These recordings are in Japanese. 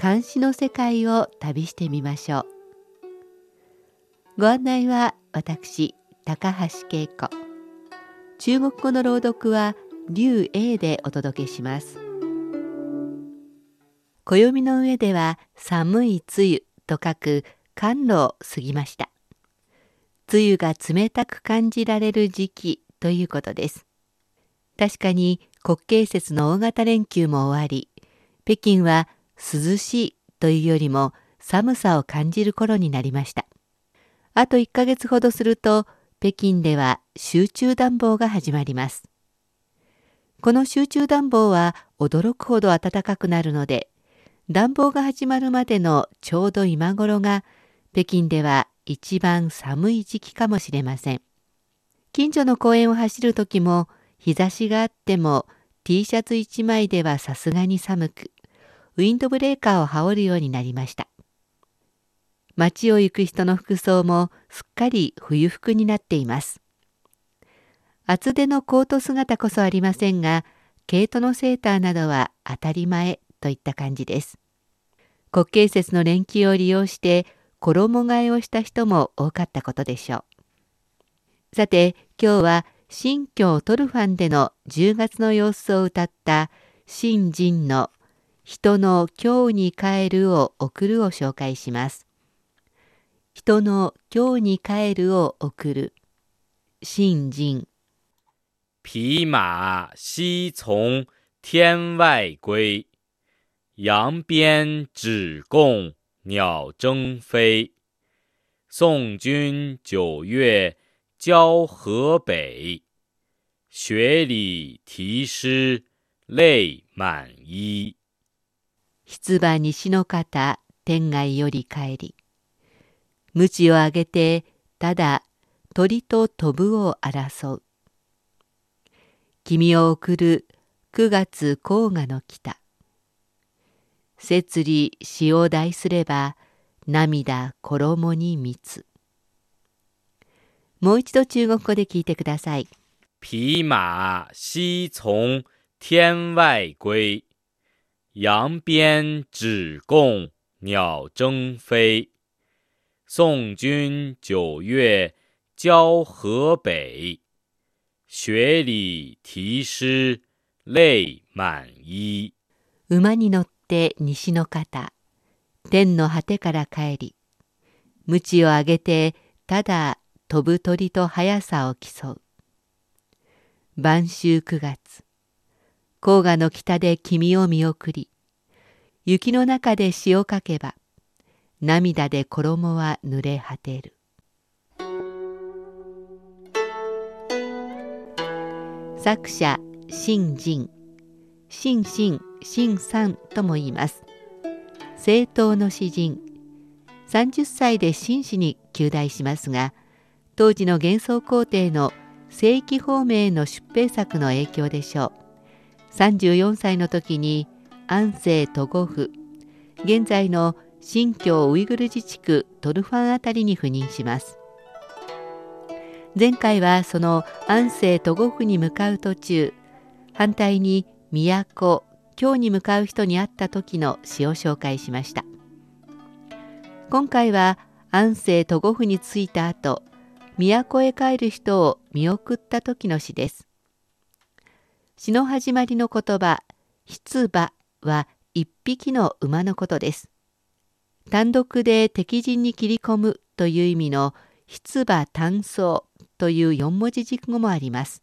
監視の世界を旅してみましょう。ご案内は私高橋恵子。中国語の朗読は劉英でお届けします。暦の上では寒い梅雨と書く寒露を過ぎました。梅雨が冷たく感じられる時期ということです。確かに国慶節の大型連休も終わり北京は涼しいというよりも寒さを感じる頃になりました。あと1ヶ月ほどすると北京では集中暖房が始まります。この集中暖房は驚くほど暖かくなるので暖房が始まるまでのちょうど今頃が北京では一番寒い時期かもしれません。近所の公園を走る時も日差しがあっても T シャツ1枚ではさすがに寒くウィンドブレーカーを羽織るようになりました。街を行く人の服装もすっかり冬服になっています。厚手のコート姿こそありませんが毛糸のセーターなどは当たり前といった感じです。国慶節の連休を利用して衣替えをした人も多かったことでしょう。さて今日は新疆トルファンでの10月の様子を歌った新人の人の今日に帰るを送るを紹介します。人の今日に帰るを送る。新人匹马西从天外归，扬鞭指供鸟争飞。送君九月交河北，雪里题诗泪满衣。出馬西の方天外より帰り鞭を上げてただ鳥と飛ぶを争う。君を送る九月黄河の北。摂理詩を題すれば涙衣に蜜もう一度中国語で聞いてください。匹馬西从天外归，扬鞭指供鸟争飞。送君九月交河北，雪里题诗泪满衣。馬に乗って西の方、天の果てから帰り、鞭を上げてただ飛ぶ鳥と速さを競う。晩秋九月、黄河の北で君を見送り、雪の中で詩を書けば、涙で衣は濡れ果てる。作者新人新新新さんとも言います。政党の詩人。30歳で紳士に及第しますが当時の幻想皇帝の正規方面への出兵作の影響でしょう。34歳の時に安政都護府現在の新疆ウイグル自治区トルファンあたりに赴任します。前回はその安政都護府に向かう途中反対に都京に向かう人に会った時の詩を紹介しました。今回は安政都護府に着いた後都へ帰る人を見送った時の詩です。詩の始まりの言葉「出馬」は一匹の馬のことです単独で敵陣に切り込むという意味の出馬単走という四文字熟語もあります。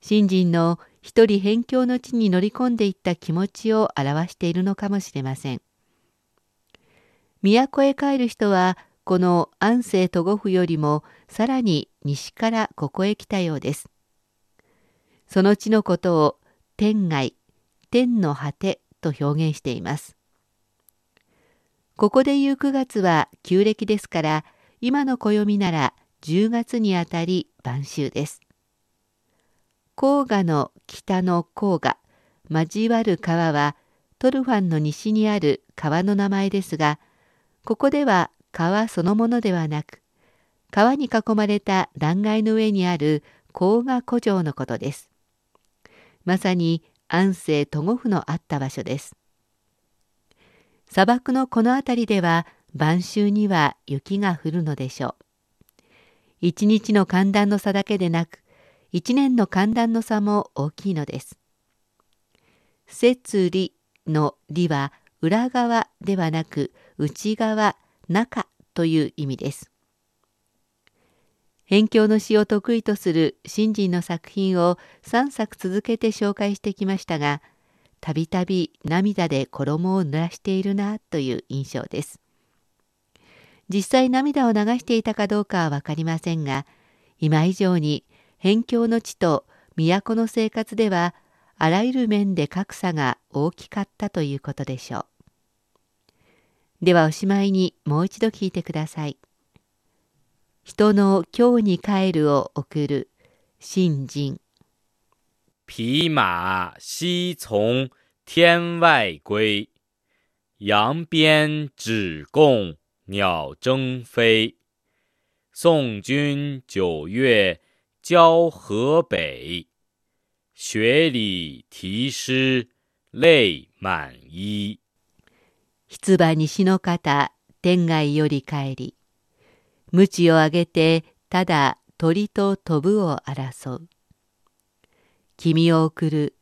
新人の一人辺境の地に乗り込んでいった気持ちを表しているのかもしれません。都へ帰る人はこの安政都護府よりもさらに西からここへ来たようです。その地のことを天外、天の果てと表現しています。ここでいう9月は旧暦ですから今の暦なら10月にあたり晩秋です。黄河の北の黄河交わる川はトルファンの西にある川の名前ですがここでは川そのものではなく川に囲まれた断崖の上にある黄河古城のことです。まさに安政都護府のあった場所です。砂漠のこの辺りでは晩秋には雪が降るのでしょう。一日の寒暖の差だけでなく一年の寒暖の差も大きいのです。節理の理は裏側ではなく内側中という意味です。辺境の詩を得意とする新人の作品を3作続けて紹介してきましたがたびたび涙で衣を濡らしているなという印象です。実際涙を流していたかどうかは分かりませんが今以上に辺境の地と都の生活ではあらゆる面で格差が大きかったということでしょう。ではおしまいにもう一度聞いてください。人の今日に帰るを送る新人。匹马西从天外归，扬鞭指供鸟争飞。送君九月交河北，雪里啼湿泪满衣。出馬西の方天外より帰り鞭を上げてただ鳥と飛ぶを争う。君を送る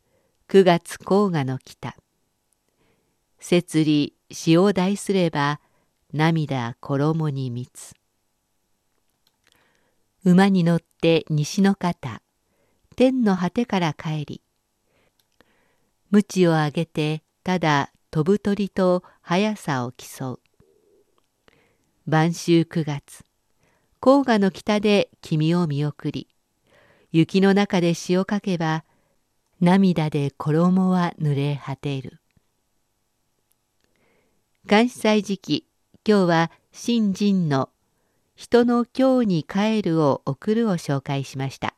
九月黄河の北。摂理詩を題すれば涙衣に蜜馬に乗って西の方天の果てから帰り鞭を上げてただ飛ぶ鳥と速さを競う。晩秋9月黄河の北で君を見送り雪の中で詩を書けば涙で衣は濡れ果てる。監視祭時期今日は新人の人の今日に帰るを送るを紹介しました。